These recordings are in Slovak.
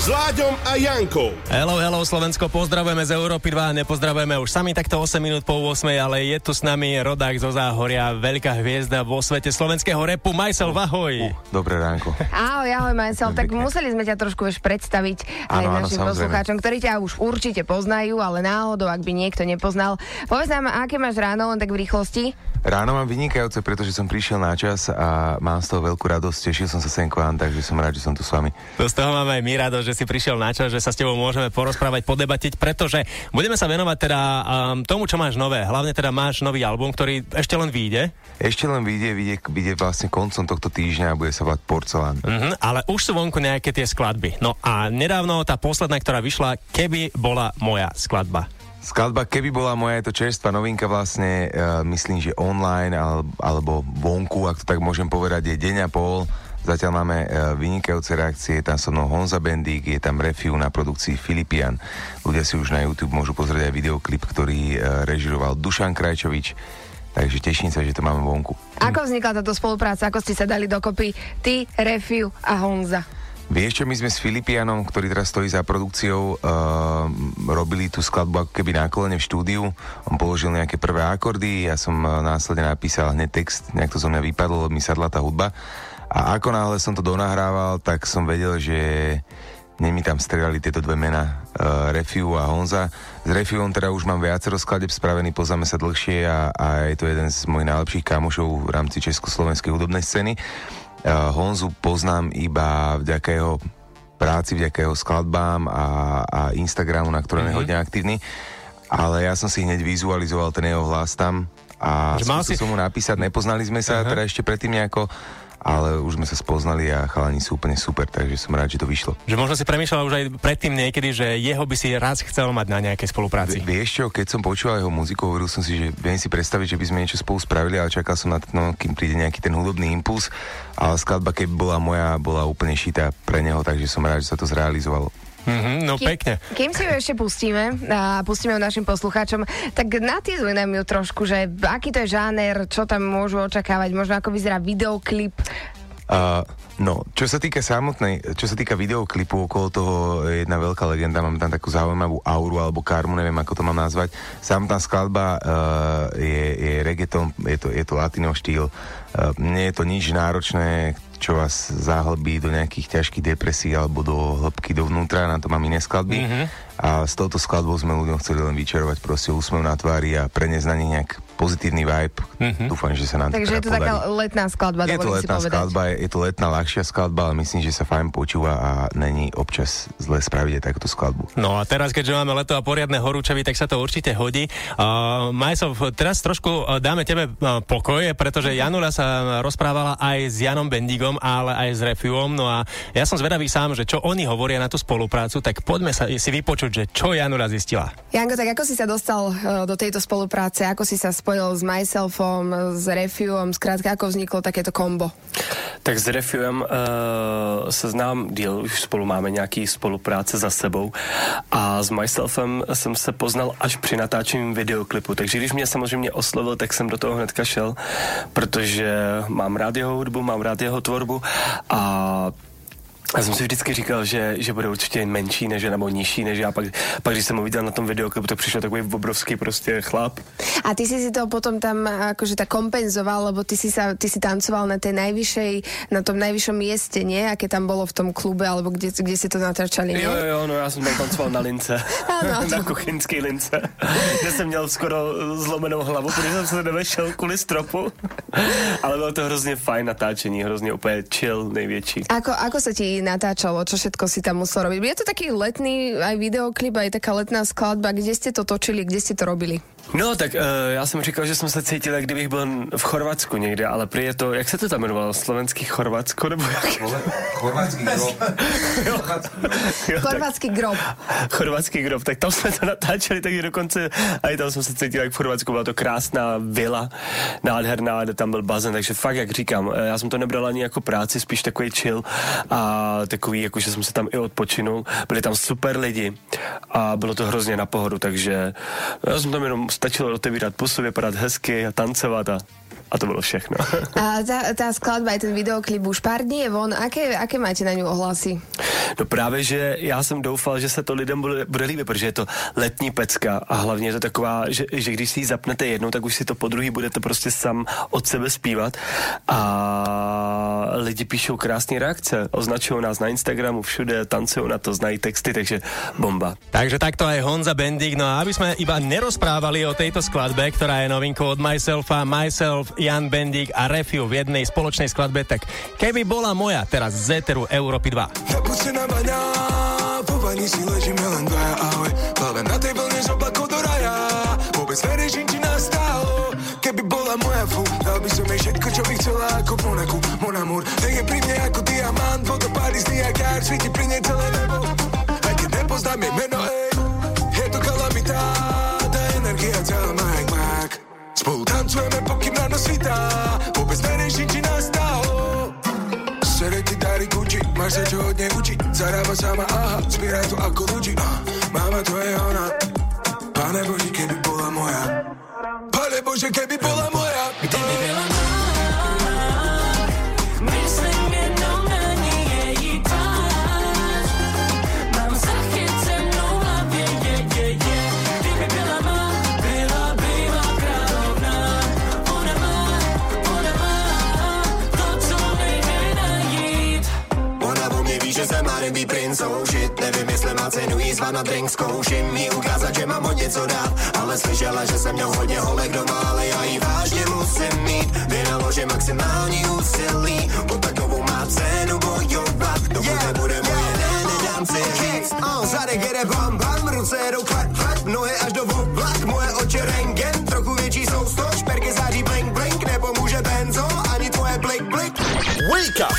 S Láďom a Jankou. Hello, hello Slovensko, pozdravujeme z Európy 2, nepozdravujeme už sami takto 8 minút po 8, ale je tu s nami rodák zo Záhoria, veľká hviezda vo svete slovenského repu, Majsel, ahoj. Uh, dobré ránko. Ahoj, ahoj Majsel, tak museli sme ťa trošku vieš predstaviť aj Áno, našim poslucháčom, ktorí ťa už určite poznajú, ale náhodou, ak by niekto nepoznal. Povedz nám, aké máš ráno, len tak v rýchlosti. Ráno mám vynikajúce, pretože som prišiel na čas a mám z toho veľkú radosť. Tešil som sa sem k vám, takže som rád, že som tu s vami. To z toho máme aj my rado, že si prišiel na čas, že sa s tebou môžeme porozprávať, podebatiť, pretože budeme sa venovať teda um, tomu, čo máš nové. Hlavne teda máš nový album, ktorý ešte len vyjde, Ešte len vyjde, vyjde, vyjde vlastne koncom tohto týždňa a bude sa volať Porcelán. Mhm, ale už sú vonku nejaké tie skladby. No a nedávno tá posledná, ktorá vyšla, keby bola moja skladba. Skladba Keby bola moja, je to čerstvá novinka vlastne, uh, myslím, že online al, alebo vonku, ak to tak môžem povedať, je deň a pol. Zatiaľ máme uh, vynikajúce reakcie, je tam so mnou Honza Bendík, je tam Refiu na produkcii Filipian. Ľudia si už na YouTube môžu pozrieť aj videoklip, ktorý uh, režiroval Dušan Krajčovič. Takže teším sa, že to máme vonku. Ako vznikla táto spolupráca, ako ste sa dali dokopy ty, Refiu a Honza? Vieš čo, my sme s Filipianom, ktorý teraz stojí za produkciou, uh, robili tú skladbu ako keby na kolene v štúdiu. On položil nejaké prvé akordy, ja som uh, následne napísal hneď text, nejak to zo mňa vypadlo, mi sadla tá hudba. A ako náhle som to donahrával, tak som vedel, že nemi tam strelali tieto dve mená, uh, Refiu a Honza. S Refiuom teda už mám viacero skladeb spravený, poznáme sa dlhšie a, a je to jeden z mojich najlepších kamošov v rámci československej hudobnej scény. Uh, Honzu poznám iba vďaka jeho práci, vďaka jeho skladbám a, a Instagramu, na ktorom mm-hmm. je hodne aktívny. Ale ja som si hneď vizualizoval ten jeho hlas tam a skúsil si- som mu napísať, nepoznali sme sa Aha. teda ešte predtým nejako, ale už sme sa spoznali a chalani sú úplne super, takže som rád, že to vyšlo. Že možno si premýšľal už aj predtým niekedy, že jeho by si raz chcel mať na nejakej spolupráci. V- Vieš čo, keď som počúval jeho muziku, hovoril som si, že viem si predstaviť, že by sme niečo spolu spravili, ale čakal som na to, no, kým príde nejaký ten hudobný impuls. Ale skladba, keď bola moja, bola úplne šitá pre neho, takže som rád, že sa to zrealizovalo. Mhm, no pekne. Kým si ju ešte pustíme a pustíme ju našim poslucháčom, tak natýzuj nám ju trošku, že aký to je žáner, čo tam môžu očakávať, možno ako vyzerá videoklip. Uh, no, čo sa týka samotnej, čo sa týka videoklipu, okolo toho je jedna veľká legenda, máme tam takú zaujímavú auru alebo karmu, neviem ako to mám nazvať. Samotná skladba uh, je, je reggaeton, je to, je to latino štýl, uh, nie je to nič náročné, čo vás zahlbí do nejakých ťažkých depresí alebo do hĺbky dovnútra, na to mám iné skladby. Mm-hmm. A s touto skladbou sme ľuďom chceli len vyčarovať proste úsmev na tvári a preniesť na nich nejak pozitívny vibe. Mm-hmm. Dúfam, že sa nám Takže to je teda to taká podarí. letná skladba, Je to si letná povedať. skladba, je, je to letná ľahšia skladba, ale myslím, že sa fajn počúva a není občas zle spraviť aj takúto skladbu. No a teraz, keďže máme leto a poriadne horúčavy, tak sa to určite hodí. Uh, Majsov, teraz trošku dáme tebe pokoj, pretože Janula sa rozprávala aj s Janom Bendigom, ale aj s Refuom. No a ja som zvedavý sám, že čo oni hovoria na tú spoluprácu, tak poďme sa si vypočuť, že čo Janula zistila. Janko, tak ako si sa dostal eh, do tejto spolupráce, ako si sa spojil s Myselfom, s Refuom, skrátka ako vzniklo takéto kombo? Tak s Refuem uh, se znám díl, už spolu máme nějaký spolupráce za sebou a s Myselfem jsem se poznal až při natáčení videoklipu, takže když mě samozřejmě oslovil, tak jsem do toho hnedka šel, protože mám rád jeho hudbu, mám rád jeho tvorbu a já jsem si vždycky říkal, že, že bude určitě menší než nebo nižší než já. Pak, pak když jsem ho viděl na tom videoklipu, tak přišel takový obrovský prostě chlap. A ty si si to potom tam akože tak kompenzoval, lebo ty si, sa, ty si tancoval na tej najvyššej, na tom najvyššom mieste, nie? Aké tam bolo v tom klube, alebo kde, kde ste to natáčali, nie? Jo, jo, no já jsem tam tancoval na lince. Ano. na kuchyňské lince. Kde jsem měl skoro zlomenou hlavu, protože jsem se nevešel kvůli stropu. Ale bylo to hrozně fajn natáčení, hrozně úplně chill, největší. Ako, ako sa ti natáčalo? Čo všetko si tam musel robiť? Je to taký letný aj videoklip, aj taká letná skladba. Kde ste to točili, kde ste to robili? No, tak uh, já jsem říkal, že jsem se cítil, jak kdybych byl v Chorvatsku někde, ale prý je to, jak se to tam jmenovalo, slovenský Chorvatsko, nebo jak? Chorvátsky Jo, tak- Chorvátsky grob. Chorvatský grob, tak tam jsme to natáčeli, takže dokonce i tam jsem se cítil jak v Chorvatsku, byla to krásná vila, nádherná, kde tam byl bazén, takže fakt, jak říkám, já jsem to nebral ani jako práci, spíš takový chill a takový, jako že jsem se tam i odpočinul, byli tam super lidi a bylo to hrozně na pohodu, takže já jsem tam jenom stačilo otevírat pusu, vypadat hezky a tancovat a a to bylo všechno. A tá, tá skladba, aj ten videoklip už pár dní je von. Aké, aké máte na ňu ohlasy? No právě, že já jsem doufal, že se to lidem bude, bude líbit, protože je to letní pecka a hlavně je to taková, že, že když si ji zapnete jednou, tak už si to po druhý budete prostě sam od sebe zpívat a lidi píšou krásné reakce, označují nás na Instagramu, všude, tancují na to, znají texty, takže bomba. Takže takto aj Honza Bendik. No a aby sme iba nerozprávali o tejto skladbe, ktorá je novinkou od Myselfa, Myself, Jan Bendik a Refiu v jednej spoločnej skladbe, tak keby bola moja teraz z Eteru Európy 2. Napustená baňa, po vani si ležíme len dvaja, ahoj. Plavem na tej vlne z oblakov do raja. Vôbec neriešim, či nastalo Keby bola moja fú, dal by som jej všetko, čo by chcela ako v Monaku Mon amour, nech je pri mne ako diamant Vodopády z Niagár, svieti pri nej celé nebo. Aj keď nepoznám jej meno, ej Máš sa čo od nej učiť Zarába sama, aha, zbieraj to ako ľudí uh. Mama, to je ona Pane Bože, keby Cenu jí zvat na drink Zkouším jí ukázat, že mám o něco dát. Ale slyšela, že jsem měl hodně holek doma Ale já jí vážně musím mít. Vynaložím maximální úsilí Po takovou má cenu bojovat. Dokud yeah, nebude moje, ne, nedám si říct. oh, Zadek jede bam bam, ruce jedou klak klak Nohy až do oblak, moje oči rengen Trochu větší jsou sto, šperky září blink blink Nepomůže benzo, ani tvoje blik blik. Wake up!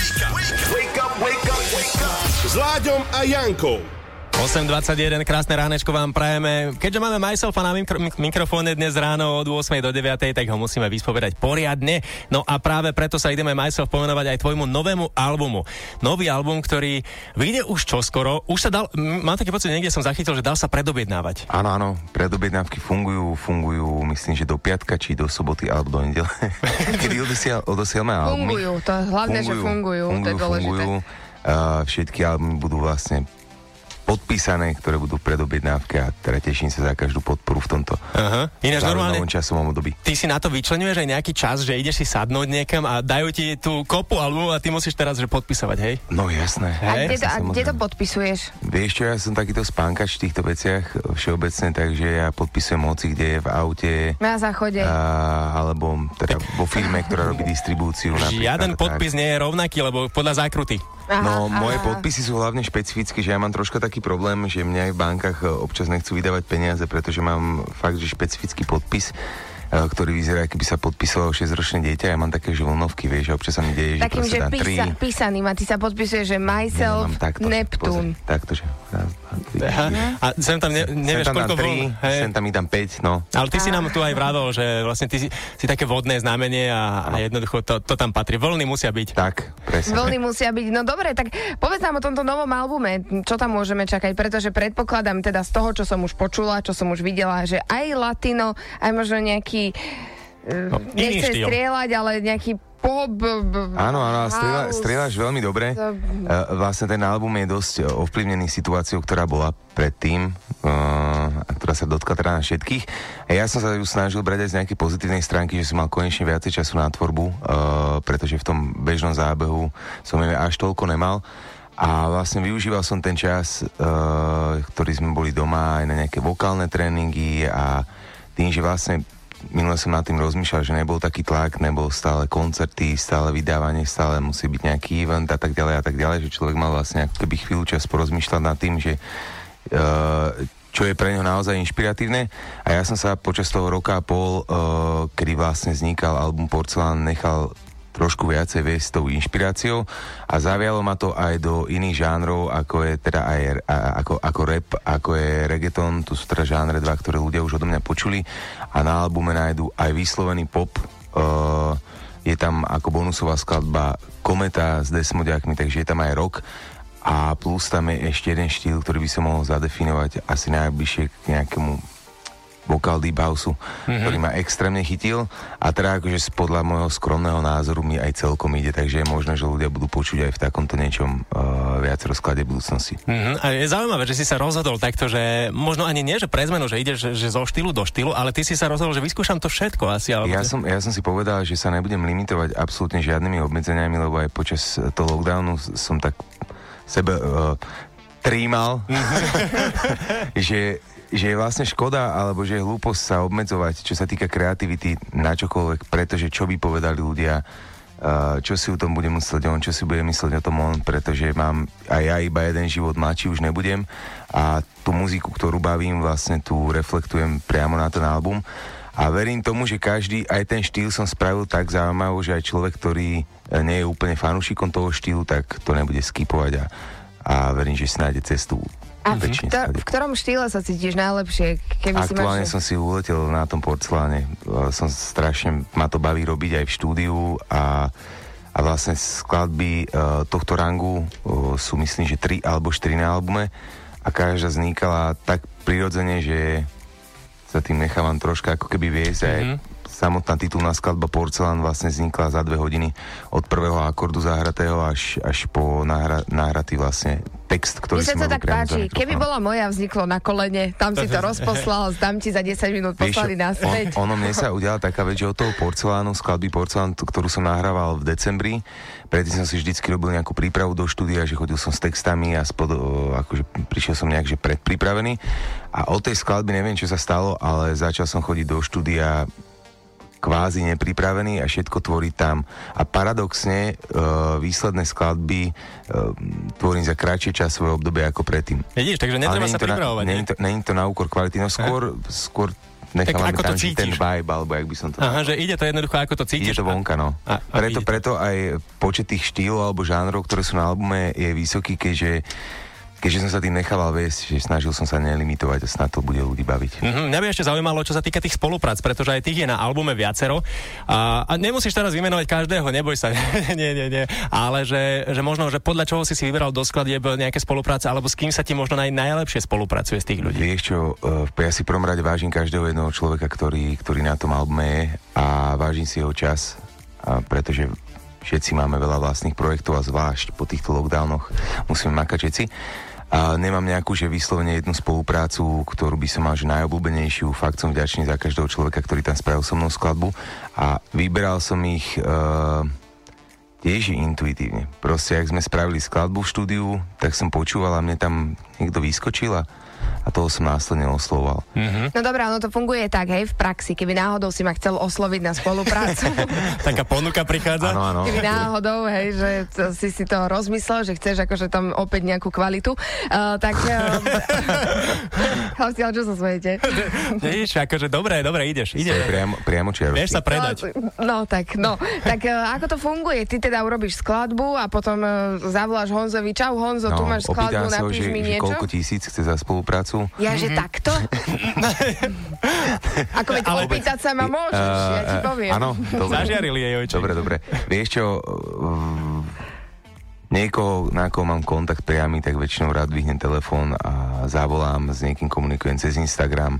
Wake up, wake up, wake up! S Láďom a Jankou. 8.21, krásne ránečko vám prajeme. Keďže máme Myselfa na mikro- mik- mikrofóne dnes ráno od 8. do 9. tak ho musíme vyspovedať poriadne. No a práve preto sa ideme Myself pomenovať aj tvojmu novému albumu. Nový album, ktorý vyjde už čoskoro. Už sa dal, m- mám taký pocit, niekde som zachytil, že dal sa predobjednávať. Áno, áno, predobjednávky fungujú, fungujú, myslím, že do piatka, či do soboty, alebo do nedele. Kedy odosiel, odosielme album. Fungujú, to hlavne, že fungujú, to je dôležité. Uh, všetky albumy budú vlastne podpísané, ktoré budú v predobjednávke a teda teším sa za každú podporu v tomto Aha. Ináč normálne, časovom období. ty si na to vyčlenuješ aj nejaký čas, že ideš si sadnúť niekam a dajú ti tú kopu albumu a ty musíš teraz že podpisovať, hej? No jasné. A Hej, kde to, a kde to podpisuješ? Vieš čo, ja som takýto spánkač v týchto veciach všeobecne, takže ja podpisujem moci, kde je v aute, Na záchode. a, alebo teda vo firme, ktorá robí distribúciu. Žiaden tak. podpis nie je rovnaký, lebo podľa zákruty. Aha, No, moje aha. podpisy sú hlavne špecifické, že ja mám troška taký problém, že mňa aj v bankách e, občas nechcú vydávať peniaze, pretože mám fakt, že špecifický podpis, ktorý vyzerá, keby sa podpísalo 6-ročné dieťa. Ja mám také žilnovky, vieš, a občas sa mi deje, že Takým, že písa, písaným a ty sa podpisuješ, že Ja myself, mám takto, Neptún. Pozri, takto, že... A sem tam ne, nevieš, sem tam koľko dám tri, voľ- hej. sem tam mi dám 5, no. Ale ty si nám tu aj vravol, že vlastne ty si, si také vodné znamenie a, a jednoducho to, to tam patrí. Voľný musia byť. Tak, presne. Vlny musia byť. No dobre, tak povedz nám o tomto novom albume, čo tam môžeme čakať, pretože predpokladám teda z toho, čo som už počula, čo som už videla, že aj latino, aj možno nejaký, No, no, iný nechcem štýl. strieľať, ale nejaký pop. Áno, áno, strieľa, strieľaš veľmi dobre. To- Uh, vlastne ten album je dosť uh, ovplyvnený situáciou, ktorá bola predtým, uh, a ktorá sa dotkla teda na všetkých. A ja som sa ju snažil brať aj z nejakej pozitívnej stránky, že som mal konečne viacej času na tvorbu, uh, pretože v tom bežnom zábehu som ju až toľko nemal. A vlastne využíval som ten čas, uh, ktorý sme boli doma aj na nejaké vokálne tréningy a tým, že vlastne minule som nad tým rozmýšľal, že nebol taký tlak, nebol stále koncerty, stále vydávanie, stále musí byť nejaký event a tak ďalej a tak ďalej, že človek mal vlastne keby chvíľu čas porozmýšľať nad tým, že uh, čo je pre neho naozaj inšpiratívne. A ja som sa počas toho roka a pol, uh, kedy vlastne vznikal album Porcelán, nechal trošku viacej viesť s tou inšpiráciou a zavialo ma to aj do iných žánrov, ako je teda aj ako, ako rap, ako je reggaeton, tu sú teda žánre dva, ktoré ľudia už odo mňa počuli a na albume nájdu aj vyslovený pop, uh, je tam ako bonusová skladba Kometa s Desmodiakmi, takže je tam aj rock a plus tam je ešte jeden štýl, ktorý by som mohol zadefinovať asi najbližšie k nejakému vokál Deep Houseu, mm-hmm. ktorý ma extrémne chytil a teda akože podľa môjho skromného názoru mi aj celkom ide, takže je možné, že ľudia budú počuť aj v takomto niečom uh, viac rozklade budúcnosti. Mm-hmm. A je zaujímavé, že si sa rozhodol takto, že možno ani nie, že pre zmenu, že ideš že, zo štýlu do štýlu, ale ty si sa rozhodol, že vyskúšam to všetko asi. Alebo Ja som, ja som si povedal, že sa nebudem limitovať absolútne žiadnymi obmedzeniami, lebo aj počas toho lockdownu som tak sebe uh, trímal, že, že je vlastne škoda, alebo že je hlúposť sa obmedzovať, čo sa týka kreativity na čokoľvek, pretože čo by povedali ľudia, uh, čo si o tom bude myslieť on, čo si bude myslieť o tom on, pretože mám aj ja iba jeden život, mladší už nebudem. A tú muziku, ktorú bavím, vlastne tu reflektujem priamo na ten album. A verím tomu, že každý, aj ten štýl som spravil tak zaujímavo, že aj človek, ktorý e, nie je úplne fanúšikom toho štýlu, tak to nebude skipovať a, a verím, že si nájde cestu A v, kto, v ktorom štýle sa cítiš najlepšie? Keby Aktuálne si máš... som si uletel na tom porceláne. E, Som strašne, ma to baví robiť aj v štúdiu a, a vlastne skladby uh, tohto rangu uh, sú myslím, že tri alebo štyri na albume a každá vznikala tak prirodzene, že sa tým nechávam troška ako keby viesť mm-hmm. aj samotná titulná skladba Porcelán vlastne vznikla za dve hodiny od prvého akordu zahratého až, až po nahra, nahratý vlastne text, ktorý Mne sa to tak páči. Keby bola moja, vzniklo na kolene, tam si to rozposlal, tam ti za 10 minút poslali čo, naspäť. On, ono mne sa udiala taká vec, že od toho porcelánu, skladby porcelán, ktorú som nahrával v decembri, predtým som si vždycky robil nejakú prípravu do štúdia, že chodil som s textami a spod, akože prišiel som nejak že predpripravený. A od tej skladby neviem, čo sa stalo, ale začal som chodiť do štúdia kvázi nepripravený a všetko tvorí tam. A paradoxne e, výsledné skladby e, tvorím za kratšie časové obdobie ako predtým. Vidíš, takže netreba sa to pripravovať. není to, není to na úkor kvality, no skôr, skôr nechávame ako to tam ten cítiš? vibe, alebo jak by som to... Aha, že ide to jednoducho, ako to Ide cítiš. to vonka, no. A- a preto, ide to. preto aj počet tých štýlov alebo žánrov, ktoré sú na albume, je vysoký, keďže keďže som sa tým nechával viesť, že snažil som sa nelimitovať a snad to bude ľudí baviť. Mhm, mňa by ešte zaujímalo, čo sa týka tých spoluprác, pretože aj tých je na albume viacero. A, a nemusíš teraz vymenovať každého, neboj sa. nie, nie, nie. Ale že, že možno, že podľa čoho si si vybral do skladieb nejaké spolupráce, alebo s kým sa ti možno naj, najlepšie spolupracuje z tých ľudí. Vieš čo, uh, ja si prvom rade vážim každého jedného človeka, ktorý, ktorý na tom albume je a vážim si jeho čas, a pretože všetci máme veľa vlastných projektov a zvlášť po týchto lockdownoch musíme makať všetci. A nemám nejakú, že vyslovene jednu spoluprácu, ktorú by som mal, že najobľúbenejšiu. Fakt som vďačný za každého človeka, ktorý tam spravil so mnou skladbu. A vyberal som ich uh, tiež intuitívne. Proste, ak sme spravili skladbu v štúdiu, tak som počúval a mne tam niekto vyskočil a, a toho som následne oslovoval. Mhm. No dobré, ono to funguje tak, hej, v praxi. Keby náhodou si ma chcel osloviť na spoluprácu, Taká ponuka prichádza. Áno, áno. keby náhodou, hej, že to, si si to rozmyslel, že chceš akože tam opäť nejakú kvalitu, uh, tak... Uh, chlapci, ale čo sa smejete? Vidíš, akože dobre, dobre, ideš, ideš. priamo, priamo čiaročky. Vieš sa predať. No, no tak, no. Tak uh, ako to funguje? Ty teda urobíš skladbu a potom uh, zavoláš Honzovi, čau Honzo, tu máš skladbu, sa ho, napíš že, mi že niečo? koľko tisíc chce za spoluprácu. Ja, že takto? Ako veď Ale- opýtať sa ma môžeš, ja ti Eh, poviem. Áno, dobre. Zažiarili jej oči. Dobre, dobre. Vieš čo, uh, niekoho, na koho mám kontakt priamy, tak väčšinou rád vyhnem telefón a zavolám, s niekým komunikujem cez Instagram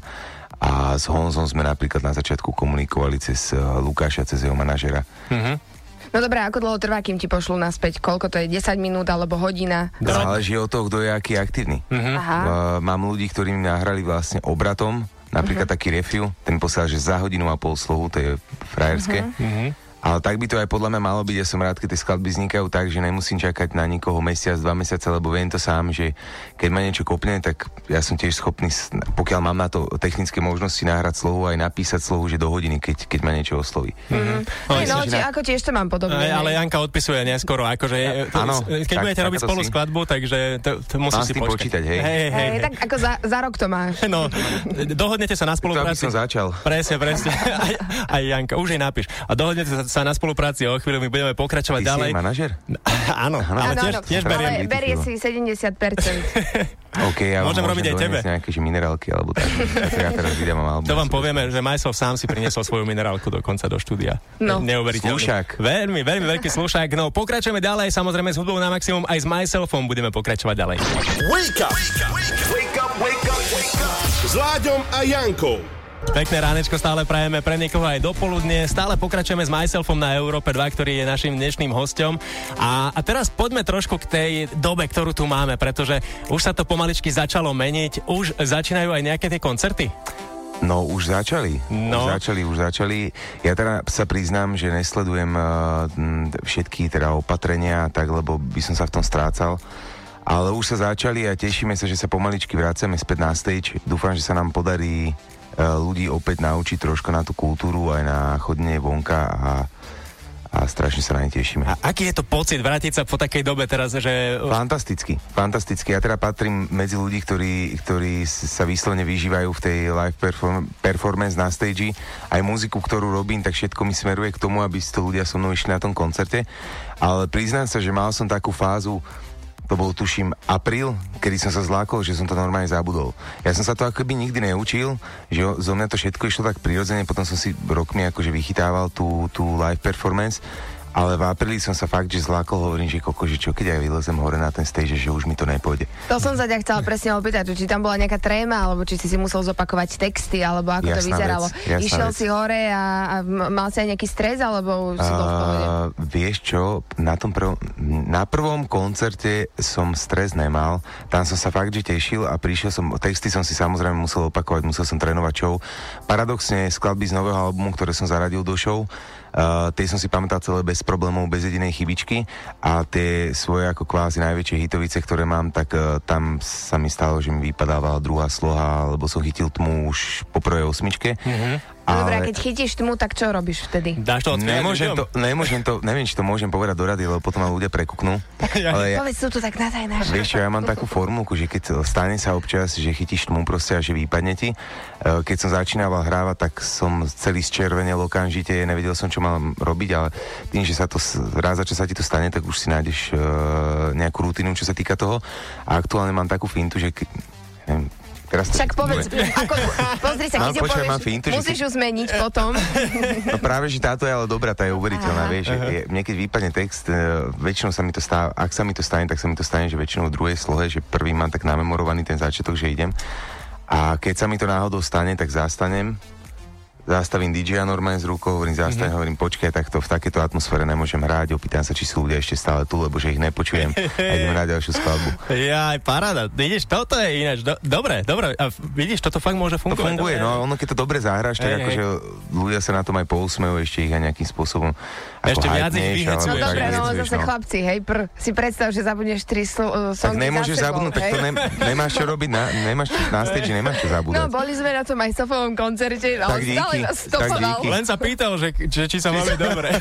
a s Honzom sme napríklad na začiatku komunikovali cez uh, Lukáša, cez jeho manažera. No dobré, ako dlho trvá, kým ti pošlú naspäť? Koľko to je? 10 minút alebo hodina? Záleží od toho, kto je aký aktívny. Aha. Uh, mám ľudí, ktorí mi nahrali vlastne obratom, napríklad Mhm. taký refiu, ten posiela, že za hodinu a pol slohu, to je frajerské. Mhm. Ale tak by to aj podľa mňa malo byť, ja som rád, keď tie skladby vznikajú tak, že nemusím čakať na nikoho mesiac, dva mesiace, lebo viem to sám, že keď ma niečo kopne, tak ja som tiež schopný, pokiaľ mám na to technické možnosti nahrať slohu, aj napísať slohu, že do hodiny, keď, keď ma niečo osloví. Hej, no, že či, na- ako tiež to mám podobne. Aj, ale Janka odpisuje neskoro, akože to, Áno, keď tak- budete tak robiť spolu si. skladbu, takže to, to musíš Mám s si tým počkať. počítať, hej. hej, hej, Hej, hej. tak ako za, za rok to máš. No, dohodnete sa na To, aby spolupráci. som začal. Presne, presne. Aj, aj Janka, už jej napíš. A dohodnete sa- sa na spolupráci o chvíľu, my budeme pokračovať Ty si ďalej. jej manažer? Áno, ale Áno, tiež, áno, tiež beriem. ale berie si 70%. OK, ja Môžem vám robiť aj môžem tebe. nejaké že minerálky, alebo tak. Ja teraz vydám album. To vám povieme, že Majsov sám si priniesol svoju minerálku dokonca do štúdia. No. Neuveriteľný. Slušák. Veľmi, veľmi veľký slušák. No, pokračujeme ďalej, samozrejme s hudbou na maximum, aj s Myselfom budeme pokračovať ďalej. Wake up! Wake up, wake up, wake up. S Láďom a Jankou. Pekné ránečko stále prajeme pre niekoho aj dopoludne. Stále pokračujeme s Myselfom na Európe 2, ktorý je našim dnešným hostom. A, a teraz poďme trošku k tej dobe, ktorú tu máme, pretože už sa to pomaličky začalo meniť. Už začínajú aj nejaké tie koncerty? No už začali, No. už začali, už začali. Ja teda sa priznám, že nesledujem uh, všetky teda opatrenia, tak lebo by som sa v tom strácal. Ale už sa začali a tešíme sa, že sa pomaličky vracame späť na stage. Dúfam, že sa nám podarí ľudí opäť naučiť troška na tú kultúru, aj na chodenie vonka a, a strašne sa na ne tešíme. A aký je to pocit vrátiť sa po takej dobe teraz, že... Fantasticky, fantasticky. Ja teda patrím medzi ľudí, ktorí, ktorí sa výslovne vyžívajú v tej live perform- performance na stage. Aj muziku, ktorú robím, tak všetko mi smeruje k tomu, aby si to ľudia so mnou išli na tom koncerte. Ale priznám sa, že mal som takú fázu, to bol tuším apríl, kedy som sa zlákol, že som to normálne zabudol. Ja som sa to akoby nikdy neučil, že zo mňa to všetko išlo tak prirodzene, potom som si rokmi akože vychytával tú, tú live performance, ale v apríli som sa fakt, že zlákol, hovorím, že koko, že čo keď aj vylezem hore na ten stage, že už mi to nepôjde. To som sa ťa chcela presne opýtať, či tam bola nejaká tréma, alebo či si si musel zopakovať texty, alebo ako to Jasná vyzeralo. vec, Išiel vec. si hore a, a mal si aj nejaký stres, alebo si bol v pohode? Vieš čo, na, tom prvom, na prvom koncerte som stres nemal, tam som sa fakt, že tešil a prišiel som, texty som si samozrejme musel opakovať, musel som trénovať show. Paradoxne skladby z nového albumu, ktoré som zaradil do show, Uh, tie som si pamätal celé bez problémov, bez jedinej chybičky a tie svoje ako kvázi najväčšie hitovice, ktoré mám, tak uh, tam sa mi stalo, že mi vypadávala druhá sloha, lebo som chytil tmu už po prvej osmičke. Mm-hmm. No Dobre, a keď chytíš tmu, tak čo robíš vtedy? Dáš to Nemôžem to, nemôžem to, neviem, či to môžem povedať do rady, lebo potom ma ľudia prekuknú. Ale ja, Povedz to tak na tajná. vieš čo, ja mám takú formulku, že keď stane sa občas, že chytíš tmu proste a že vypadne ti. Eh, Keď som začínal hrávať, tak som celý zčervenel okamžite, nevedel som, čo mám robiť, ale tým, že sa to raz za čo sa ti to stane, tak už si nájdeš eh, nejakú rutinu, čo sa týka toho. A aktuálne mám takú fintu, že ke- neviem, teraz Však povedz, ako, pozri sa, keď mám povieš, fintu, musíš ju zmeniť potom. No práve, že táto je ale dobrá, tá je uveriteľná, Aha. vieš, je, mne keď vypadne text, e, väčšinou sa mi to stáva, ak sa mi to stane, tak sa mi to stane, že väčšinou v druhej slohe, že prvý mám tak namemorovaný ten začiatok, že idem. A keď sa mi to náhodou stane, tak zastanem, zastavím DJ-a normálne z rukou, hovorím zastanem, mm-hmm. hovorím počkaj, takto v takéto atmosfére nemôžem hrať, opýtam sa, či sú ľudia ešte stále tu, lebo že ich nepočujem a ideme na ďalšiu skladbu. Ja, aj paráda. Vidíš, toto je ináč. Do, dobre, dobre. A vidíš, toto fakt môže To fungovať. funguje, Dobre. no ono keď to dobre zahráš, tak Hej, akože ľudia sa na tom aj pousmejú, ešte ich aj nejakým spôsobom ako Ešte viac ich hypneš, vyhecuješ. No tak dobre, no zase chlapci, hej, pr, si predstav, že zabudneš tri uh, Tak songy nemôžeš za sebou, zabudnúť, tak to ne, nemáš čo robiť, na, nemáš na stage, nemáš čo zabúdať. No, boli sme na tom aj Sofovom koncerte, ale Tak díky, stále nás tak stopoval. díky. Len sa pýtal, že, že či sa máme dobre.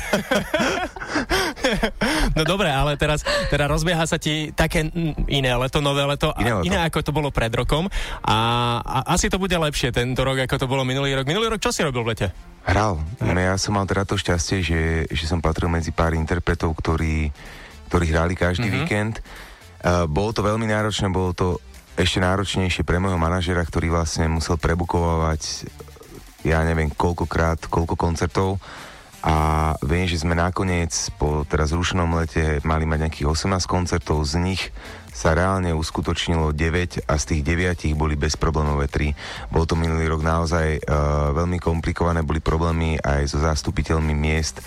no dobre, ale teraz teda rozbieha sa ti také iné leto, nové leto, Iné leto. iné ako to bolo pred rokom. A, a asi to bude lepšie tento rok, ako to bolo minulý rok. Minulý rok čo si robil v lete? Hral. No, ja som mal teda to šťastie, že, že som patril medzi pár interpretov, ktorí, ktorí hrali každý mm-hmm. víkend. Uh, bolo to veľmi náročné, bolo to ešte náročnejšie pre môjho manažera, ktorý vlastne musel prebukovať ja neviem koľkokrát, koľko koncertov. A viem, že sme nakoniec po teraz zrušenom lete mali mať nejakých 18 koncertov, z nich sa reálne uskutočnilo 9 a z tých 9 boli bezproblémové 3. Bol to minulý rok naozaj uh, veľmi komplikované, boli problémy aj so zástupiteľmi miest,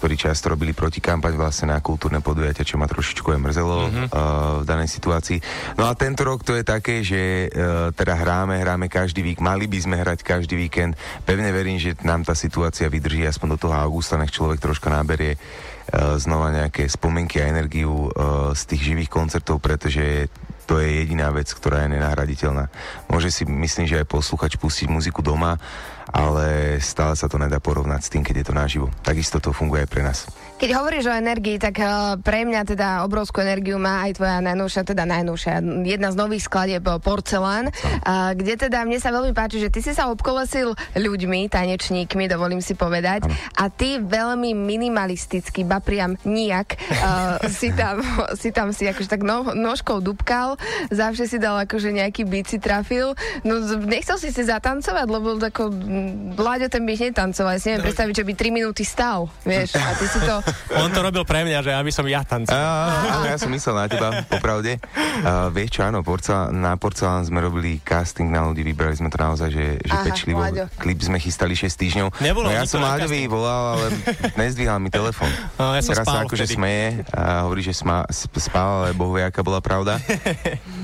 ktorí často robili protikampaň vlastne na kultúrne podujatia, čo ma trošičku aj mrzelo mm-hmm. uh, v danej situácii. No a tento rok to je také, že uh, teda hráme, hráme každý vík, mali by sme hrať každý víkend. Pevne verím, že nám tá situácia vydrží aspoň do toho augusta, nech človek troška naberie uh, znova nejaké spomienky a energiu uh, z tých živých koncertov, pretože to je jediná vec, ktorá je nenahraditeľná. Môže si, myslím, že aj posluchač pustiť muziku doma, ale stále sa to nedá porovnať s tým, keď je to naživo. Takisto to funguje aj pre nás. Keď hovoríš o energii, tak uh, pre mňa teda obrovskú energiu má aj tvoja najnovšia, teda najnovšia, jedna z nových skladieb eh, Porcelán, uh, kde teda mne sa veľmi páči, že ty si sa obkolesil ľuďmi, tanečníkmi, dovolím si povedať, a ty veľmi minimalisticky, ba priam nijak, uh, si, tam, si tam si akože tak no, nožkou dubkal, zavše si dal akože nejaký beat si trafil, no nechcel si si zatancovať, lebo ako Láďo ten by netancoval, ja si neviem predstaviť, že by 3 minúty stal, vieš, a ty si to On to robil pre mňa, že aby som ja tancoval. Áno, ja som myslel na teba, popravde. Uh, vieš čo, áno, porcelán, na porcelán sme robili casting na ľudí, vybrali sme to naozaj, že, že Aha, pečlivo. Láďo. Klip sme chystali 6 týždňov. Nebolo no ja som Láďovi casting. volal, ale nezdvíhal mi telefon. No, ja som Teraz spál sa akože smeje a hovorí, že sma, sp- spál, ale bohu vie, aká bola pravda.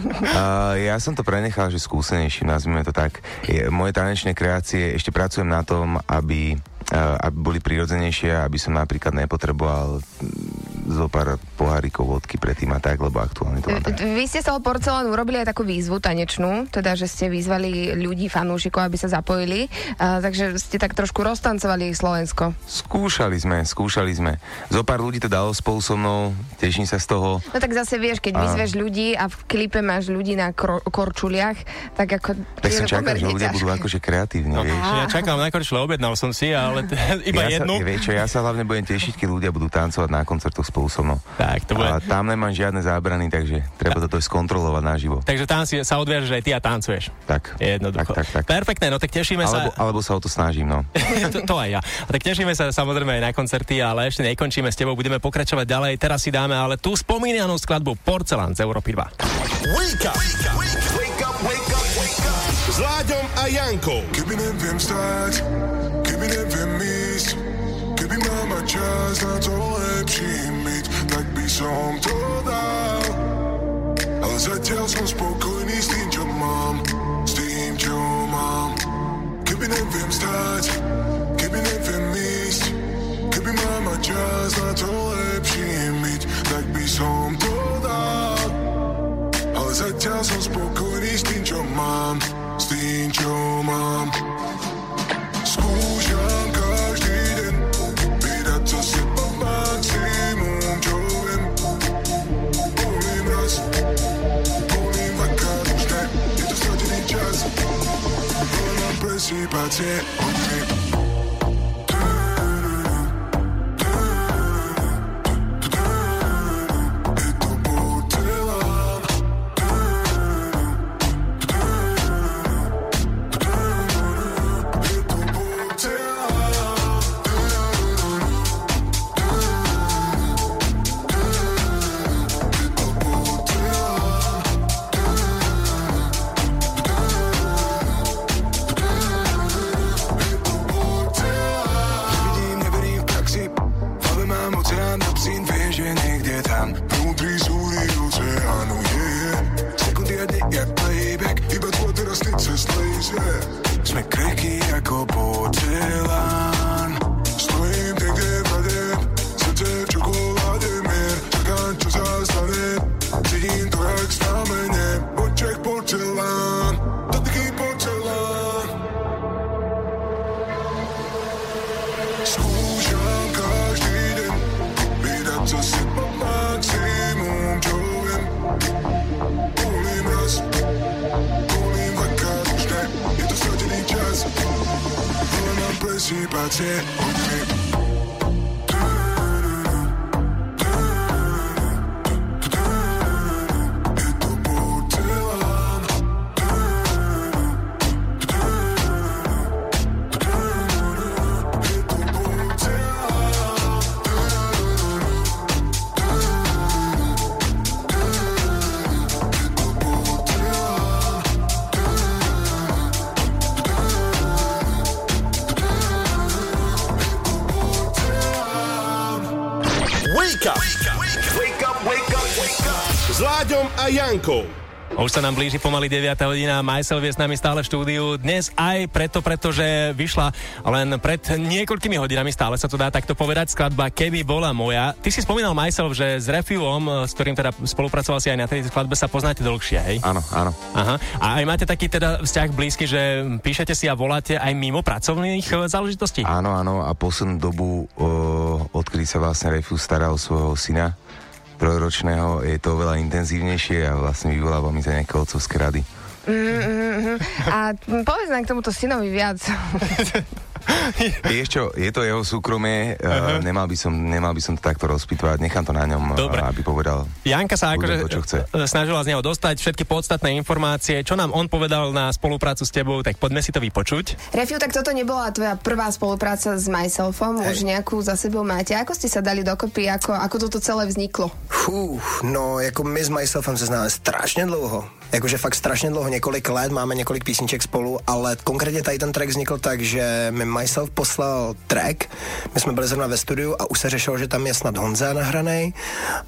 Uh, ja som to prenechal, že skúsenejší, nazvime to tak. Je, moje tanečné kreácie, ešte pracujem na tom, aby, aby boli prirodzenejšie, aby som napríklad nepotreboval zo pár pohárikov vodky predtým a tak, lebo aktuálne to mám tak. Vy ste z toho porcelánu urobili aj takú výzvu tanečnú, teda, že ste vyzvali ľudí, fanúšikov, aby sa zapojili, uh, takže ste tak trošku roztancovali Slovensko. Skúšali sme, skúšali sme. Zo pár ľudí to dalo spolu so mnou, teším sa z toho. No tak zase vieš, keď A- vyzveš ľudí a v klipe máš ľudí na kro- korčuliach, tak ako... Tak som čakal, že ľudia ťažké. budú akože kreatívni, No, vieš. ja čakám na korčle, objednal som si, ale t- iba ja jednu. Sa, vieš čo, ja sa hlavne budem tešiť, keď ľudia budú tancovať na koncertoch spolu so mnou. Tak, to bude. A tam nemám žiadne zábrany, takže treba toto skontrolovať naživo. Takže tam si sa odviažeš aj ty a tancuješ. Tak. Jednoducho. Tak, tak, tak. Perfektné, no tak tešíme Alebo, sa. alebo sa o to snažím, no. to, to aj ja. A tak tešíme sa samozrejme aj na koncerty, ale ešte nekončíme s tebou, budeme pokračovať ďalej. Teraz si dáme ale tú spomínanú skladbu Porcelán z Európy 2. Wake up! Wake up, wake up, wake up! S Láďom a Jankou. Keby neviem stať, čas na to lepší myť, tak by som to dal. Ale zatiaľ som spokojný s tým, čo mám, s tým, čo mám. Keby neviem stať, Jankou. Už sa nám blíži pomaly 9 hodina, Majsel je s nami stále v štúdiu. Dnes aj preto, pretože vyšla len pred niekoľkými hodinami, stále sa to dá takto povedať, skladba Keby bola moja. Ty si spomínal Majsel, že s Refuom, s ktorým teda spolupracoval si aj na tejto skladbe, sa poznáte dlhšie, hej? Áno, áno. Aha. A aj máte taký teda vzťah blízky, že píšete si a voláte aj mimo pracovných záležitostí? Áno, áno, a poslednú dobu, o, odkedy sa vlastne Refus stará o svojho syna, trojročného, je to oveľa intenzívnejšie a vlastne vyvoláva mi to nejaké otcovské rady. A povedz nám k tomuto synovi viac. Vieš čo, je to jeho súkromie, uh, nemal, by som, nemal by som to takto rozpitvať, nechám to na ňom, Dobre. uh, aby povedal. Janka sa akože to, čo chce. e, snažila z neho dostať všetky podstatné informácie. Čo nám on povedal na spoluprácu s tebou, tak poďme si to vypočuť. Refiu, tak toto nebola tvoja prvá spolupráca s Myselfom, už nejakú za sebou máte. Ako ste sa dali dokopy, ako, ako toto celé vzniklo? Fú, no jako my s Myselfem se známe strašně dlouho. Jakože fakt strašně dlouho, několik let, máme několik písniček spolu, ale konkrétně tady ten track vznikl tak, že mi Myself poslal track, my jsme byli zrovna ve studiu a už se řešilo, že tam je snad Honza nahranej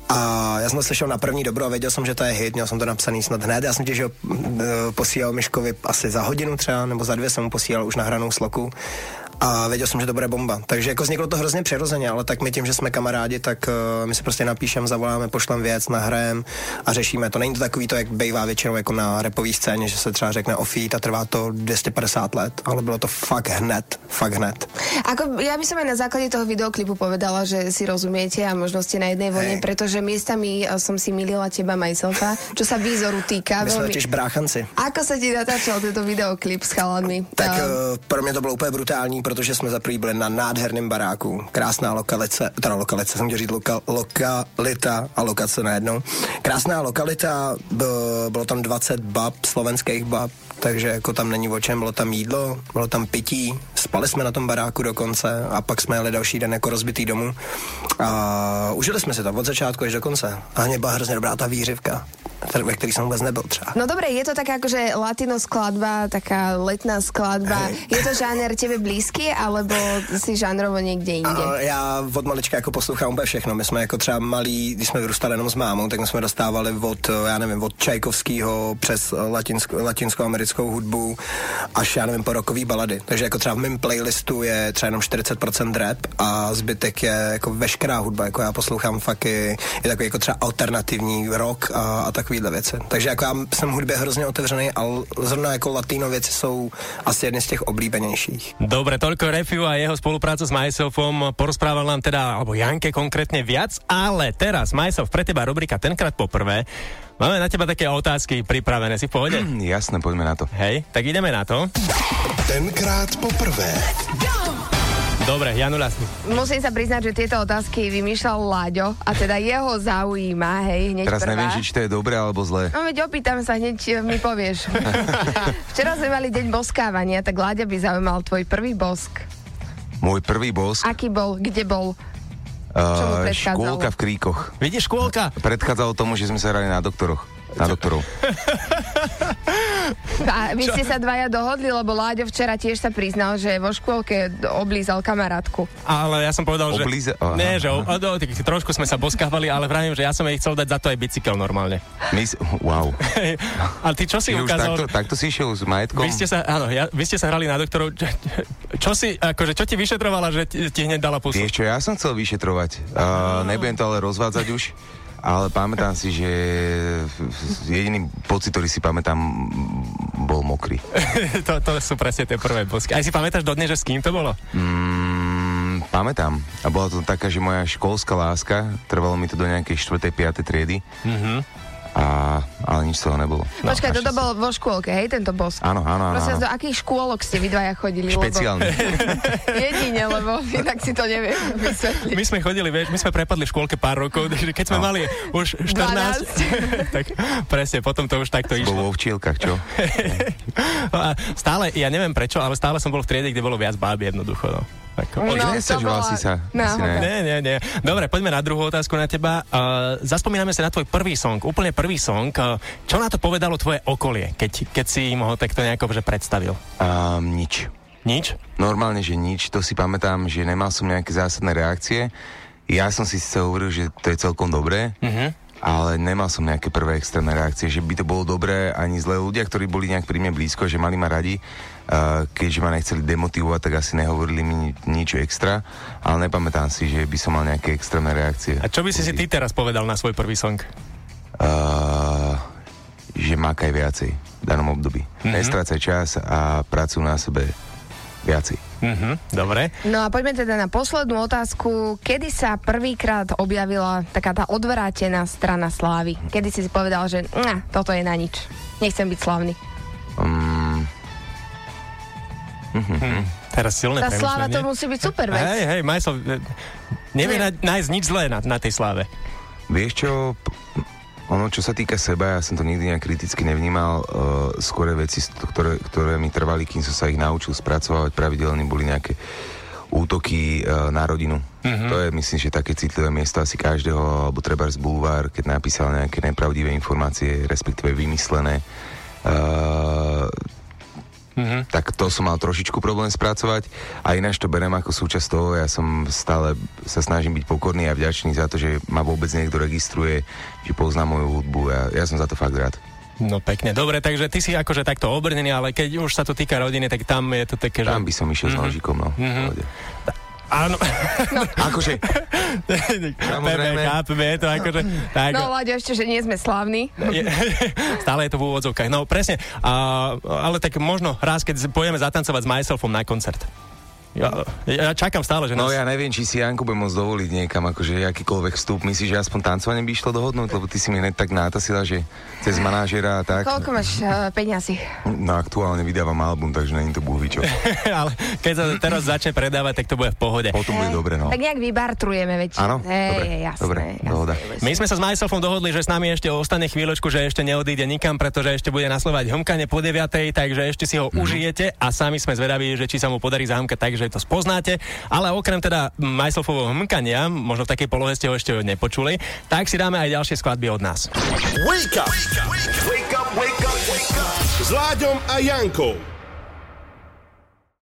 a já jsem to slyšel na první dobro a věděl jsem, že to je hit, měl jsem to napsaný snad hned, já jsem těž ho eh, posílal Miškovi asi za hodinu třeba, nebo za dvě jsem mu posílal už nahranou sloku a věděl jsem, že to bude bomba. Takže jako vzniklo to hrozně přirozeně, ale tak my tím, že jsme kamarádi, tak uh, my si prostě napíšem, zavoláme, pošlem věc, nahrajem a řešíme to. Není to takový to, jak bývá většinou jako na repový scéně, že se třeba řekne o feat a trvá to 250 let, ale bylo to fakt hned, fakt hned. Ako, ja by som aj na základe toho videoklipu povedala, že si rozumiete a možno ste na jednej vlne, Hej. pretože miestami eh, som si milila teba Myselfa, čo sa výzoru týka. My veľmi- totiž bráchanci. Ako sa ti natáčal tento videoklip s chalanmi? Tak uh, pro mě to bylo úplně brutální, protože jsme za byli na nádherném baráku. Krásná lokalice, teda lokalice, jsem říct loka, lokalita a lokace najednou. Krásná lokalita, bylo tam 20 bab, slovenských bab, takže jako tam není o čem, bylo tam jídlo, bylo tam pití, spali jsme na tom baráku dokonce a pak jsme jeli další den jako rozbitý domů a užili jsme si to od začátku až do konce. A hlavně byla hrozně dobrá ta výřivka, ter- ve který jsem vůbec nebyl třeba. No dobre, je to taká akože latino skladba, taká letná skladba. Je to žáner tebe blízky, alebo si žánrovo niekde inde? A já od malička jako poslouchám úplně všechno. My jsme jako třeba malí, když jsme vyrůstali jenom s mámou, tak jsme dostávali od, já nevím, od Čajkovského přes latinsko, latinskou-americkou hudbu až, já nevím, po rokový balady. Takže jako třeba v mém playlistu je třeba jenom 40% rap a zbytek je jako veškerá hudba. Jako já poslouchám fakt i, je takový jako třeba alternativní rock a, a takovýhle věci. Takže jako já jsem hudbě hrozně otevřený, ale zrovna jako latino věci jsou asi jedny z těch oblíbenějších. Dobre, toľko Refiu a jeho spolupráca s Myselfom. Porozprával nám teda, alebo Janke konkrétne viac, ale teraz Myself pre teba rubrika tenkrát poprvé. Máme na teba také otázky pripravené, si v pohode? Jasné, poďme na to. Hej, tak ideme na to. Tenkrát poprvé. Dobre, Janula, Musím sa priznať, že tieto otázky vymýšľal Láďo a teda jeho zaujíma, hej, hneď Teraz prvá. neviem, či, či to je dobré alebo zlé. No veď opýtam sa, hneď eh, mi povieš. Včera sme mali deň boskávania, tak Láďa by zaujímal tvoj prvý bosk. Môj prvý bosk, Aký bol, kde bol? Uh, škôlka v kríkoch. vidíš škôlka? Predchádzalo tomu, že sme sa hrali na doktoroch. Na doktorov. A vy ste sa dvaja dohodli, lebo Láďo včera tiež sa priznal, že vo škôlke oblízal kamarátku. Ale ja som povedal, že... Oblíze- aha. Nie, že o, o, o, tak trošku sme sa boskávali, ale vravím, že ja som jej chcel dať za to aj bicykel normálne. My, wow. Ale ty čo si Ty ukázal? takto, takto si išiel s majetkom? Vy ste sa, áno, ja, vy ste sa hrali na doktorov. Čo, čo si, akože, čo ti vyšetrovala, že ti, ti hneď dala pusu? Vieš čo, ja som chcel vyšetrovať. Uh, nebudem to ale rozvádzať už, ale pamätám si, že jediný pocit, ktorý si pamätám, bol mokrý. to, to sú presne tie prvé bosky. Aj si pamätáš dodnes, že s kým to bolo? Mm, pamätám. A bola to taká, že moja školská láska, trvalo mi to do nejakej 4. 5. triedy. Mhm. A, ale nič z toho nebolo. No, Počkaj, toto bol vo škôlke, hej, tento bosk? Áno, áno, áno. Prosím áno. do akých škôlok ste vy dvaja chodili? Špeciálne. Lebo... Jedine, lebo inak si to neviem vysvetliť. My sme chodili, vieš, my sme prepadli v škôlke pár rokov, takže keď sme No. mali už 14, tak presne, potom to už takto išlo. vo včielkach, čo? A stále, ja neviem prečo, ale stále som bol v triede, kde bolo viac báb jednoducho. No. Tak, No, bola si sa. Asi ne. Nie, nie, nie. Dobre, poďme na druhú otázku na teba. Uh, zaspomíname sa na tvoj prvý song, úplne prvý song. Uh, čo na to povedalo tvoje okolie, keď, keď si im ho takto nejako že predstavil? Um, nič. Nič? Normálne, že nič. To si pamätám, že nemal som nejaké zásadné reakcie. Ja som si síce hovoril, že to je celkom dobré, Mhm. ale nemal som nejaké prvé extrémne reakcie, že by to bolo dobré ani zlé ľudia, ktorí boli nejak pri mne blízko, že mali ma radi, keďže ma nechceli demotivovať, tak asi nehovorili mi ni- nič extra, ale nepamätám si, že by som mal nejaké extrémne reakcie. A čo by si si ty teraz povedal na svoj prvý song? Uh, že makaj viacej v danom období. Mm-hmm. Nestrácaj čas a pracuj na sebe viacej. Mhm, dobre. No a poďme teda na poslednú otázku. Kedy sa prvýkrát objavila taká tá odvrátená strana slávy? Kedy si si povedal, že "Nah, toto je na nič. Nechcem byť slavný. Hm. Teraz silné Tá sláva to musí byť super vec. Hej, hej, Majso, e, nevie Nie. na, nájsť nič zlé na, na tej sláve. Vieš čo, ono, čo sa týka seba, ja som to nikdy nejak kriticky nevnímal, uh, skôr veci, st- ktoré, ktoré mi trvali, kým som sa ich naučil spracovať pravidelne, boli nejaké útoky uh, na rodinu. Mm-hmm. To je, myslím, že také citlivé miesto asi každého, alebo treba z bulvár, keď napísal nejaké nepravdivé informácie, respektíve vymyslené. Uh, Mhm. tak to som mal trošičku problém spracovať a ináč to berem ako súčasť toho, ja som stále sa snažím byť pokorný a vďačný za to, že ma vôbec niekto registruje, že pozná moju hudbu a ja som za to fakt rád. No pekne, dobre, takže ty si akože takto obrnený, ale keď už sa to týka rodiny, tak tam je to také, že... Tam by som išiel mm-hmm. s nožikom, no. Mm-hmm. Áno. Akože, Pepe, chápeme, je to akože... Tak, No, Láďo, ešte, že nie sme slávni. je, stále je to v úvodzovkách. No presne, a, ale tak možno raz, keď pôjdeme zatancovať s myselfom na koncert. Ja, ja čakám stále, že no nás... ja neviem, či si Janko bude môcť dovoliť niekam, akože akýkoľvek vstup. Myslíš, že aspoň tancovanie by išlo dohodnúť? Lebo ty si mi tak nátasila, že cez manažera a tak. Koľko máš uh, peňazí? No aktuálne vydávam album, takže není to búhvičo. ale keď sa teraz začne predávať, tak to bude v pohode. Potom bude dobre, no. Tak nejak vybartrujeme väčšie. Áno? Hej, Dobre, jasné, dobre, jasné. dohoda. My sme sa s Myselfom dohodli, že s nami ešte ostane chvíľočku, že ešte neodíde nikam, pretože ešte bude nasledovať hmkanie po 9, takže ešte si ho mm-hmm. užijete a sami sme zvedaví, že či sa mu podarí zahmkať tak, že to spoznáte. Ale okrem teda Myselfovho hmkania, možno v takej polohe ste ho ešte nepočuli, tak si dáme aj ďalšie skladby od nás. Wake up! Wake up, wake up, wake up. S Láďom a Jankou.